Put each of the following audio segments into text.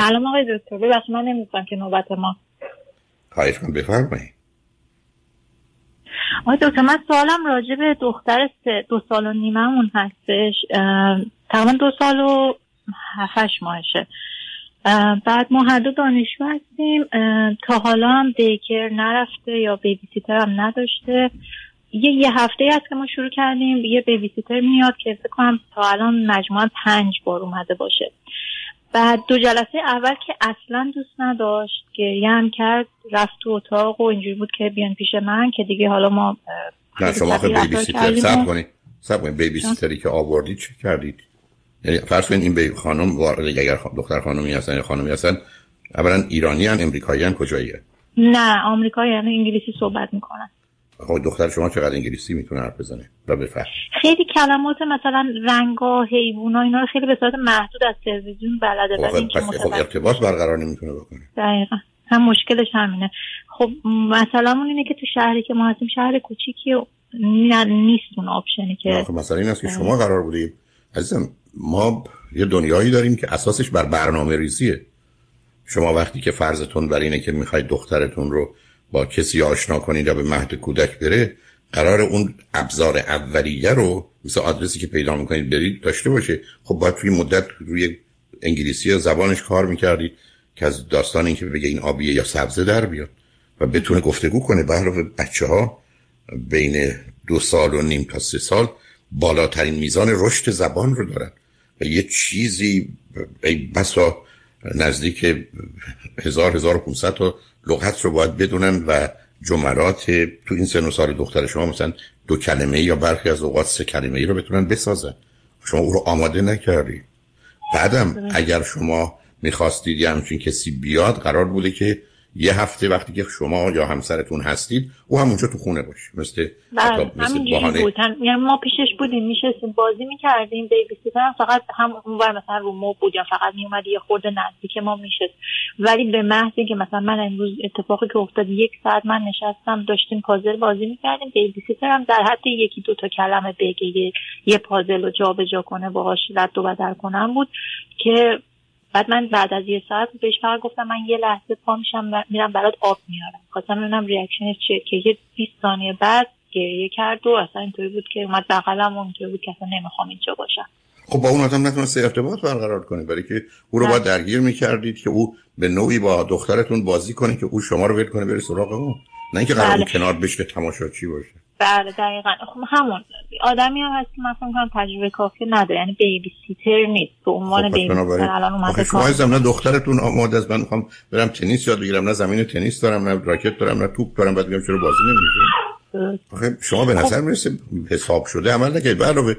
سلام آقای دکتر. ببخشید من نمی‌دونم که نوبت ما. خواهش کنم بفرمایید. آقای دکتر من سوالم راجع به دختر دو سال و نیممون هستش. تقریبا دو سال و هفت ماهشه. بعد ما هر دو دانشجو هستیم. تا حالا هم دیکر نرفته یا بیبی سیتر هم نداشته. یه یه هفته است که ما شروع کردیم. یه بیبی سیتر میاد که فکر کنم تا الان مجموعا پنج بار اومده باشه. بعد دو جلسه اول که اصلا دوست نداشت گریه هم کرد رفت تو اتاق و اینجوری بود که بیان پیش من که دیگه حالا ما نه شما آخه بیبی سیتر سب کنید سب کنید بیبی سیتری که آوردید چه کردید؟ یعنی فرض کنید این بیبی خانم وارد اگر دختر خانمی هستن یا خانمی هستن اولا ایرانی هن امریکایی هن کجاییه نه آمریکایی یعنی انگلیسی صحبت می‌کنن. دختر شما چقدر انگلیسی می‌تونه حرف بزنه؟ و بفهم خیلی کلمات مثلا رنگا حیوونا اینا رو خیلی به صورت محدود از تلویزیون بلده. خب ولی خب خب ارتباط برقرار نمی‌تونه بکنه. دقیقا. هم مشکلش همینه. خب مثلا اون اینه که تو شهری که ما هستیم شهر کوچیکی نیست اون آپشنی که خب مثلا این است که شما قرار بودید عزیزم ما یه دنیایی داریم که اساسش بر برنامه ریزیه. شما وقتی که فرضتون بر اینه که می‌خواید دخترتون رو با کسی آشنا کنید یا به مهد کودک بره قرار اون ابزار اولیه رو مثل آدرسی که پیدا می‌کنید برید داشته باشه. خب باید توی مدت روی انگلیسی یا زبانش کار می‌کردید که از داستان این که بگه این آبیه یا سبزه در بیاد و بتونه گفتگو کنه. به علاوه بچه ها بین دو سال و نیم تا سه سال بالاترین میزان رشد زبان رو دارن. و یه چیزی بسا نزدیک هزار هزار و تا لغت رو باید بدونن و جملات تو این سن و سال دختر شما مثلا دو کلمه یا برخی از اوقات سه کلمه ای رو بتونن بسازن. شما او رو آماده نکردید بعدم اگر شما می‌خواستید یه همچین کسی بیاد قرار بوده که یه هفته وقتی که شما یا همسرتون هستید او همونجا تو خونه باشه مثل بله بهانه. بود. یعنی ما پیشش بودیم میشستیم بازی می‌کردیم بیبی سیتر فقط هم اونور مثلا رو مو بود یا فقط میومد یه خورده نزدیک ما میشست. ولی به محض اینکه مثلا من امروز اتفاقی که افتاد یک ساعت من نشستم داشتیم پازل بازی می‌کردیم بیبی سیتر هم در حد یکی دو تا کلمه بگه یه پازل رو جابجا کنه باهاش رد و بدل کنم بود که بعد من بعد از یه ساعت بهش فقط گفتم من یه لحظه پا میشم میرم برات آب میارم. خواستم ببینم ریاکشنش چیه که یه 20 ثانیه بعد گریه کرد و اصلا اینطوری بود که اومد بغلم اونطوری بود که اصلا نمی‌خوام اینجا باشم. خب با اون آدم نتونسته ارتباط برقرار کنه برای که او رو باید درگیر می‌کردید که او به نوعی با دخترتون بازی کنه که او شما رو ول کنه بره سراغ اون. نه اینکه قرار بله. کنار بشه تماشاچی باشه. بله دقیقا. خب همون. آدمی هم هست که مثلا کنم تجربه کافی نداره یعنی بیبی سیتر نیست. به عنوان خب بیبی سیتر الان اومده شما نه دخترتون آماده از من می‌خوام برم تنیس یاد بگیرم نه زمین تنیس دارم نه راکت دارم نه توپ دارم. بعد میگم چرا بازی نمیشه آخه شما به نظر می‌رسه حساب شده عمل نکنید علاوه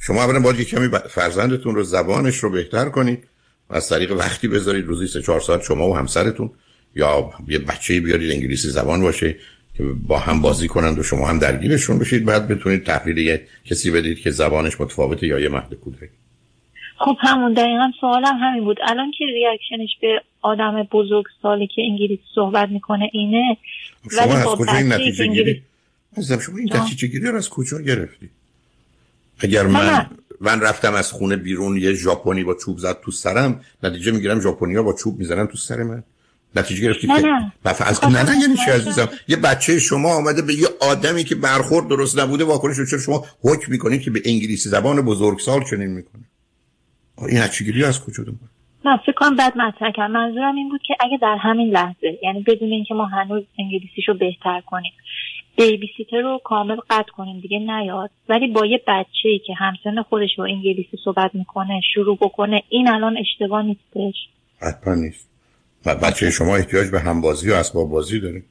شما اولا باید کمی فرزندتون رو زبانش رو بهتر کنید از طریق وقتی بذارید روزی سه چهار ساعت شما و همسرتون یا یه بچه بیارید انگلیسی زبان باشه. با هم بازی کنند و شما هم درگیرشون بشید بعد بتونید تحویل یه کسی بدید که زبانش متفاوته یا یه مهد کودک خب همون دقیقا سوالم همین بود. الان که ریاکشنش به آدم بزرگ سالی که انگلیسی صحبت می‌کنه اینه شما ولی از کجا این نتیجه گیری شما این نتیجه گیری رو از کجا گرفتی؟ اگر من من رفتم از خونه بیرون یه ژاپنی با چوب زد تو سرم نتیجه می‌گیرم ژاپنیا با چوب می‌زنن تو سر من. نتیجه گرفتی نه نه. از نه نه یعنی چی عزیزم؟ یه بچه شما آمده به یه آدمی که برخورد درست نبوده واکنش رو چرا شما حکم می‌کنید که به انگلیسی زبان بزرگسال چنین می‌کنه؟ این نتیجه از کجا دوباره نه فکر کنم بعد مطرح کردم منظورم این بود که اگه در همین لحظه یعنی بدون اینکه ما هنوز انگلیسیشو بهتر کنیم بیبی سیتر رو کامل قطع کنیم دیگه نیاد. ولی با یه بچه ای که همسن خودش رو انگلیسی صحبت می‌کنه شروع بکنه این الان اشتباه نیستش. حتما نیست. و بچه شما احتیاج به همبازی و اسباب بازی داره.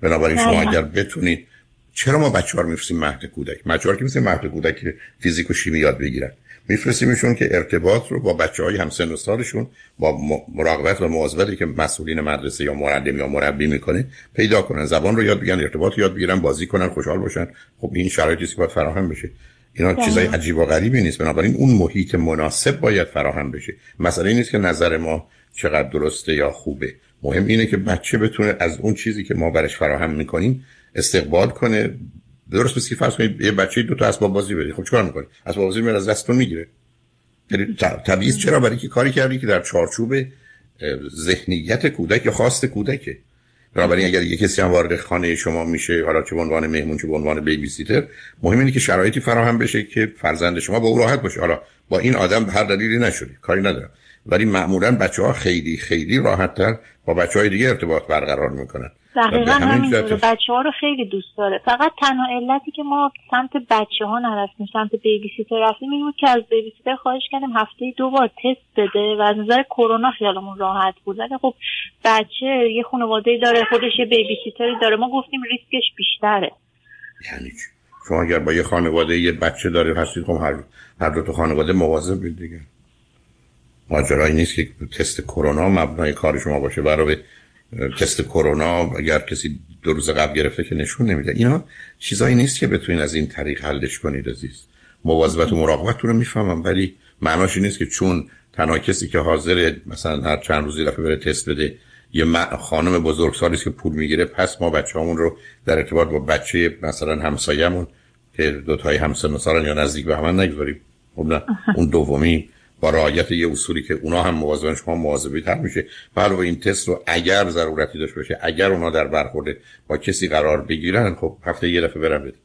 بنابراین شما اگر بتونید چرا ما بچه ها رو میفرستیم مهد کودک؟ بچه ها که مثل مهد کودک فیزیک و شیمی یاد بگیرن. میفرستیمشون که ارتباط رو با بچه های همسن و سالشون با مراقبت و مواظبتی که مسئولین مدرسه یا معلم یا مربی می‌کنه پیدا کنن. زبان رو یاد بگیرن ارتباط یاد بگیرن بازی کنن خوشحال باشن. خب این شرایطی که باید فراهم بشه. اینا بله. چیزای عجیب و غریبی نیست. بنابراین اون محیط مناسب باید فراهم بشه. مسئله نیست که نظر ما چقدر درسته یا خوبه. مهم اینه که بچه بتونه از اون چیزی که ما برش فراهم می‌کنیم استقبال کنه. درست مثل که فرض کنید یه بچه دو تا اسباب بازی بده. خب چیکار می‌کنه؟ اسباب بازی میره از دستتون می‌گیره. یعنی طبیعی چرا؟ برای که کاری کردی که در چارچوب ذهنیت کودک یا خواست کودکه. بنابراین اگر یه کسی هم وارد خانه شما میشه حالا چه به عنوان مهمون چه به عنوان بیبی سیتر مهم اینه که شرایطی فراهم بشه که فرزند شما با او راحت باشه. حالا با این آدم هر دلیلی نشده. کاری ندارم. ولی معمولا بچه ها خیلی خیلی راحت تر با بچه های دیگه ارتباط برقرار می‌کنن. دقیقا همینطوره. بچه ها رو خیلی دوست داره. فقط تنها علتی که ما سمت بچه ها نرفتیم سمت بیبی سیتر رفتیم این بود که از بیبی سیتر خواهش کردیم هفته دو بار تست بده و از نظر کرونا خیالمون راحت بود. ولی خب بچه یه خانواده داره خودش یه بیبی سیتری داره ما گفتیم ریسکش بیشتره. یعنی شما اگر با یه خانواده یه بچه داره هستید خب هر هر دو تا خانواده مواظب دیگه. ماجرایی نیست که تست کرونا مبنای کار شما باشه. برای تست کرونا اگر کسی دو روز قبل گرفته که نشون نمیده. اینا چیزایی نیست که بتونین از این طریق حلش کنید عزیز. مواظبت و مراقبت رو می‌فهمم ولی معناش این نیست که چون تنها کسی که حاضر مثلا هر چند روزی دفعه بره تست بده یه خانم بزرگسالی که پول می‌گیره پس ما بچه‌هامون رو در ارتباط با بچه مثلا همسایه‌مون که دو تای همسن و یا نزدیک به هم نگذاریم. خب اون دومی با رعایت یه اصولی که اونا هم مواظبن شما مواظبی تر میشه. علاوه این تست رو اگر ضرورتی داشته باشه اگر اونا در برخورد با کسی قرار بگیرن خب هفته یه دفعه برن بده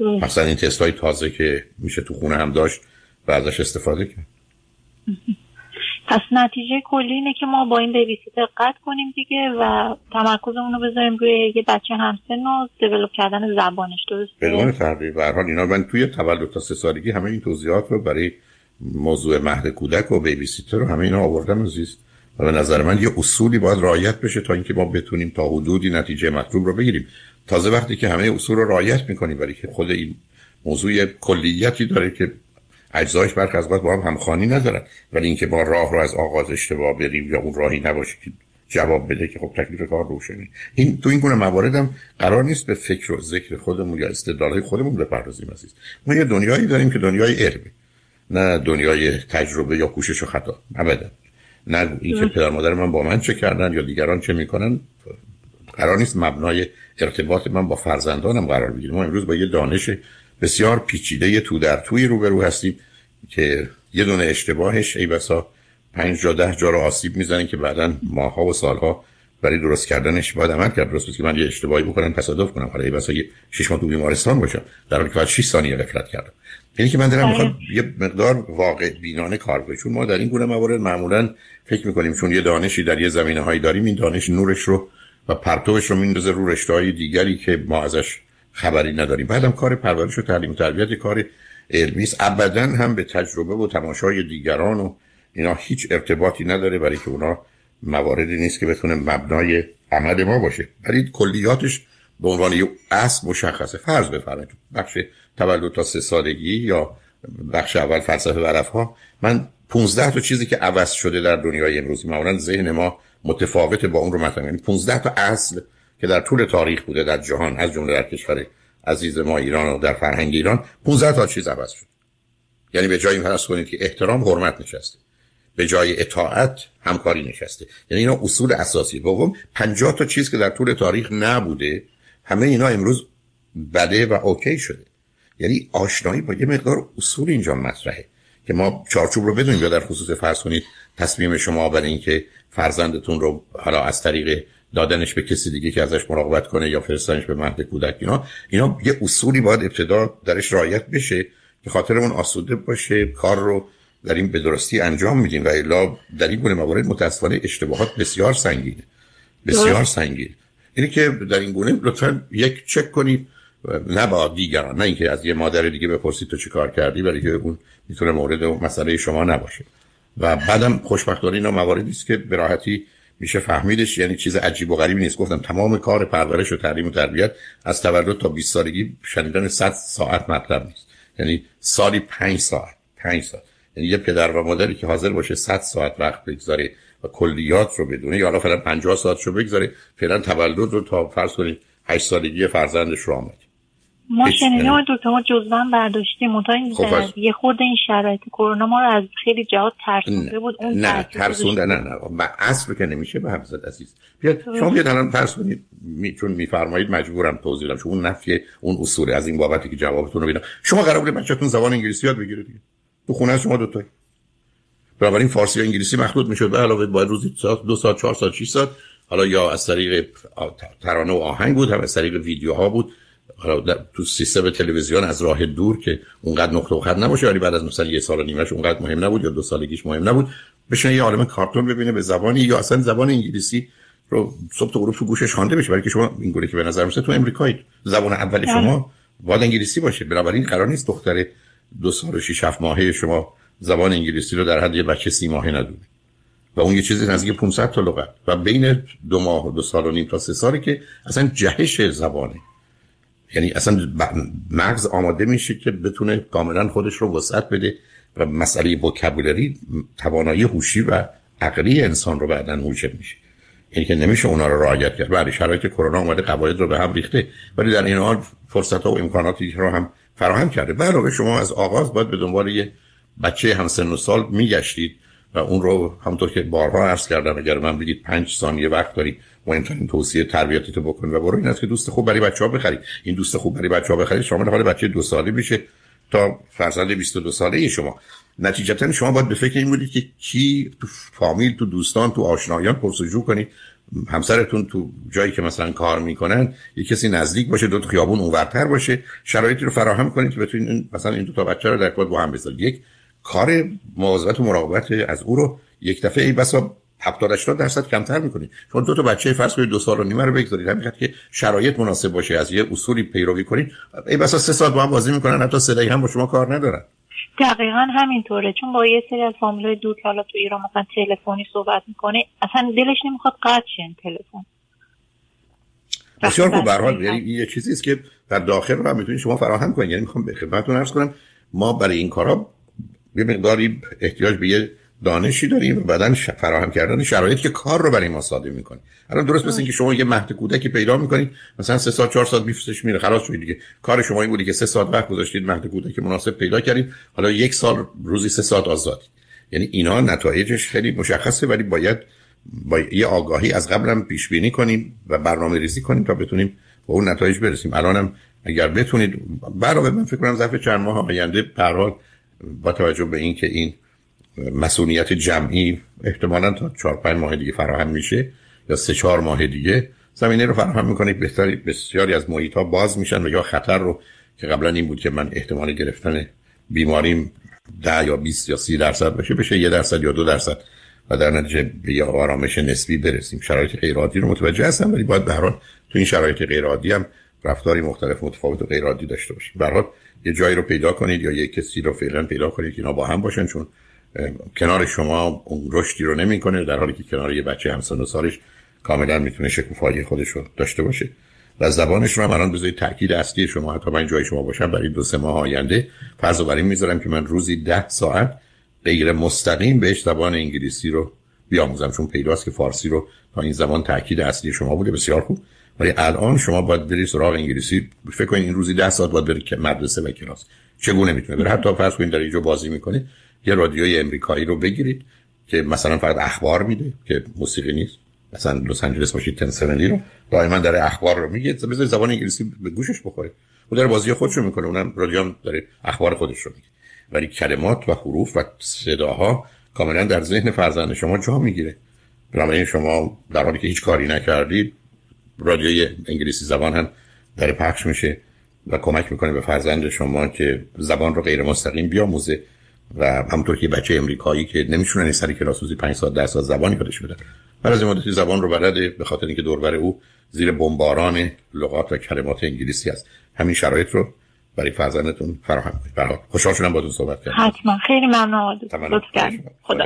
مثلا این تست های تازه که میشه تو خونه هم داشت و ازش استفاده کرد. پس نتیجه کلی اینه که ما با این بیبیسیتر قطع کنیم دیگه و تمرکزمون رو بذاریم روی یه بچه همسن و دیولوب کردن زبانش. درسته؟ بدون تغییر به حال اینا من توی تولد تا سه سالگی همه این توضیحات رو برای موضوع مهد کودک و بیبی سیتر رو همه اینا آوردم عزیز. و به نظر من یه اصولی باید رعایت بشه تا اینکه ما بتونیم تا حدودی نتیجه مطلوب رو بگیریم. تازه وقتی که همه اصول رو رعایت می‌کنیم ولی که خود این موضوع کلیتی داره که اجزایش برخ از با هم همخوانی ندارن. ولی اینکه با راه رو از آغاز اشتباه بریم یا اون راهی نباشه که جواب بده که خب تکلیف کار روشنی این تو این گونه مواردم قرار نیست به فکر و ذکر خودمون یا استدلالهای خودمون بپردازیم عزیز. ما یه دنیایی داریم که دنیای علمه. نه دنیای تجربه یا کوشش و خطا. ابدا. نه اینکه پدر مادر من با من چه کردن یا دیگران چه می‌کنن قرار نیست مبنای ارتباط من با فرزندانم قرار بگیریم. ما امروز با یه دانش بسیار پیچیده یه تو در توی روبرو هستیم که یه دونه اشتباهش ای بسا پنج جا ده جا رو آسیب می‌زنه که بعدا ماها و سالها برای درست کردنش باید عمل کرد. درست که من یه اشتباهی بکنم تصادف کنم. حالا یه شش ماه تو بیمارستان باشم در حالی که بعد 6 ثانیه غفلت کردم. یعنی که من دارم می‌خوام بله. یه مقدار واقع بینانه کار کنم. چون ما در این گونه موارد معمولا فکر می‌کنیم چون یه دانشی در یه زمینه هایی داریم این دانش نورش رو و پرتوش رو میندازه رو رشته های دیگری که ما ازش خبری نداریم. بعدم کار پرورش و تعلیم و تربیت کار علمی است. ابدا هم به تجربه و تماشای دیگران و اینا هیچ ارتباطی نداره برای که اونا مواردی نیست که بتونه مبنای عمل ما باشه. ولی کلیاتش به عنوان یه اصل مشخصه. فرض بفرمایید. بخش تولد تا سه سالگی یا بخش اول فلسفه و ها من 15 تا چیزی که عوض شده در دنیای امروزی معمولا ذهن ما متفاوت با اون رو مطرح یعنی 15 تا اصل که در طول تاریخ بوده در جهان از جمله در کشور عزیز ما ایران و در فرهنگ ایران 15 تا چیز عوض شد. یعنی به جای این فرض کنید که احترام حرمت نشسته. به جای اطاعت همکاری نشسته. یعنی اینا اصول اساسی. دوم 50 تا چیز که در طول تاریخ نبوده همه اینا امروز بده و اوکی شده. یعنی آشنایی با یه مقدار اصول اینجا مطرحه که ما چارچوب رو بدونیم یا در خصوص فرض کنید تصمیم شما برای اینکه فرزندتون رو حالا از طریق دادنش به کسی دیگه که ازش مراقبت کنه یا فرستنش به مهد کودک اینا اینا یه اصولی باید ابتدا درش رعایت بشه که خاطرمون آسوده باشه کار رو در این به درستی انجام میدیم و الا در این گونه موارد متاسفانه اشتباهات بسیار سنگینه بسیار سنگین. اینه که در این گونه لطفا یک چک کنید. نه با دیگران نه اینکه از یه مادر دیگه بپرسید تو چی کار کردی ولی که اون می‌تونه مورد مسئله شما نباشه. و بعدم خوشبختانه اینا مواردی است که به راحتی میشه فهمیدش. یعنی چیز عجیب و غریبی نیست. گفتم تمام کار پرورش و تعلیم و تربیت از تولد تا 20 سالگی شنیدن 100 ساعت مطلب نیست. یعنی سالی 5 ساعت 5 ساعت. یعنی یه پدر و مادری که حاضر باشه 100 ساعت وقت بگذاره و کلیات رو بدونه یا حالا فعلا 50 ساعت رو بگذاره فعلا تولد رو تا فرض کنید 8 سالگی فرزندش رو آمد ما شنیدیم دکتر ما جزوان برداشتیم. خب یه خورده این شرایط کرونا ما رو از خیلی جهات ترسونده بود. اون نه ترسونده نه نه. با اصل که نمیشه به حفظت عزیز. بیاد شما بیاد الان فرض کنید می چون میفرمایید مجبورم توضیح بدم چون اون نفی اون اصول از این بابتی که جوابتون رو بدم شما قرار بوده بچه‌تون زبان انگلیسی یاد بگیره دیگه. تو خونه شما دو تایی بنابراین فارسی و انگلیسی مخلوط می‌شد. به علاوه باید روزی دو ساعت چهار ساعت 6 ساعت. حالا یا از طریق ترانه و آهنگ بود هم از طریق ویدیوها بود. حالا تو سیستم تلویزیون از راه دور که اونقدر نقطه و خط نباشه ولی بعد از مثلا یه سال و نیمهش اونقدر مهم نبود یا دو سالگیش مهم نبود. بشینه یه عالم کارتون ببینه به زبانی یا اصلا زبان انگلیسی رو صبح تا غروب تو گوشش خوانده بشه. برای که شما این گونه که به نظر میاد تو امریکایی. زبان اول بله. شما باید انگلیسی باشه. بنابراین قرار نیست دختر دو سال و شش هفت ماهه شما زبان انگلیسی رو در حد یه بچه سی ماهه ندونه و اون یه چیزی نزدیک 500 تا لغت. و بین دو ماه و دو سال و نیم تا سه سالی که اصلا جهش زبانه. یعنی اصلا مغز آماده میشه که بتونه کاملا خودش رو وسعت بده و مسئله وکابولری توانایی هوشی و عقلی انسان رو بعدا موجب میشه. یعنی که نمیشه اونا رو رعایت کرد. برای شرایط کرونا اومده قواعد رو به هم ریخته ولی در این حال فرصت ها و امکاناتی رو هم فراهم کرده. علاوه شما از آغاز باید به دنبال یه بچه همسن و سال میگشتید و اون رو همونطور که بارها عرض کردم اگر من بگید پنج ثانیه وقت داری مهمترین توصیه تربیتی تو بکن و برو. این است که دوست خوب برای بچه ها بخری این دوست خوب برای بچه ها بخری شامل حال بچه دو ساله میشه تا فرزند 22 ساله شما. نتیجتا شما باید به فکر این بودید که کی تو فامیل تو دوستان تو آشنایان پرسجو کنید همسرتون تو جایی که مثلا کار می‌کنن یه کسی نزدیک باشه دو تا خیابون اونورتر باشه شرایطی رو فراهم کنید که بتونید مثلا این دو تا بچه رو در با هم بذارید. یک کار مواظبت و مراقبت از او رو یک دفعه ای بسا 70 80 درصد کمتر می‌کنید. چون دو تا بچه فرض کنید دو سال و نیمه رو بگذارید. همین که شرایط مناسب باشه از یه اصولی پیروی کنید ای بسا سه سال با هم بازی می‌کنن حتی صدایی هم با شما کار ندارن. دقیقا همینطوره. چون با یه سری از فامیلای دور که حالا تو ایران مثلا تلفنی صحبت می‌کنه اصلا دلش نمی‌خواد قطع شه تلفن. بسیار خوب. به حال یعنی یه چیزی است که در داخل رو هم می‌تونید شما فراهم کنید. یعنی می‌خوام به خدمتتون عرض کنم ما برای این کارا یه مقداری احتیاج به یه دانشی داریم و بعدا فراهم کردن شرایط که کار رو برای ما ساده می‌کنه. الان درست مثل اینکه شما یه مهد کودکی پیدا می‌کنید مثلا سه سال چهار سال میفرستش میره. خلاص شد دیگه. کار شما این بودی که سه ساعت وقت گذاشتید مهد کودک مناسب پیدا کردید. حالا یک سال روزی سه ساعت آزادی. یعنی اینا نتایجش خیلی مشخصه ولی باید با یه آگاهی از قبلم پیش بینی کنیم و برنامه ریزی کنیم تا بتونیم به اون نتایج برسیم. الانم اگر بتونید برای من فکر کنم ظرف چند ماه آینده به با توجه به اینکه این مسئولیت جمعی احتمالا تا چهار پنج ماه دیگه فراهم میشه یا سه چهار ماه دیگه. زمینه رو فراهم می‌کنه بهتری بسیاری از محیط ها باز میشن و یا خطر رو که قبلا این بود که من احتمال گرفتن بیماریم ده یا 20 یا سی درصد بشه بشه یه درصد یا دو درصد. و در نتیجه به یه آرامش نسبی برسیم. شرایط غیر عادی رو متوجه هستم ولی باید به هر تو این شرایط غیر عادی هم رفتاری مختلف متفاوت و غیر عادی داشته باشیم. به یه جایی رو پیدا کنید یا یه کسی رو فعلا پیدا کنید که اینا با هم باشن چون کنار شما اون رشدی رو نمی‌کنه در حالی که کنار یه بچه همسن و سالش کاملا می‌تونه شکوفایی خودش رو داشته باشه. و زبانش رو هم الان بذارید تاکید اصلی شما حتی من جای شما باشم برای دو سه ماه آینده فرض رو برای می‌ذارم که من روزی ده ساعت غیر مستقیم بهش زبان انگلیسی رو بیاموزم چون پیداست که فارسی رو تا این زبان تاکید اصلی شما بوده بسیار خوب. ولی الان شما باید برید سراغ انگلیسی. فکر کنید این روزی ده ساعت باید برید مدرسه و کلاس. چگونه می‌تونه بره؟ حتی فرض کنید در اینجا بازی می‌کنه. یه رادیوی امریکایی رو بگیرید که مثلا فقط اخبار میده که موسیقی نیست. مثلا لس آنجلس باشید تنسونلی رو. دائما داره اخبار رو میگه. بذارید زبان انگلیسی به گوشش بخوره. اون داره بازی خودش رو می‌کنه. اونم رادیو داره اخبار خودش رو میگه. ولی کلمات و حروف و صداها کاملا در ذهن فرزند شما جا می‌گیره. بنابراین شما در حالی که هیچ کاری نکردید رادیوی انگلیسی زبان هم داره پخش میشه و کمک می‌کنه به فرزند شما که زبان رو غیر مستقیم بیاموزه. و همونطور که بچه امریکایی که نمیشونن سری کلاس روزی 5 ساعت 10 ساعت زبانی یادش بدن بعد از مدتی زبان رو بلده به خاطر اینکه دوربر او زیر بمباران لغات و کلمات انگلیسی است. همین شرایط رو برای فرزندتون فراهم کنید. خوشحال شدم با صحبت کردم. حتما. خیلی ممنون. لطف خدا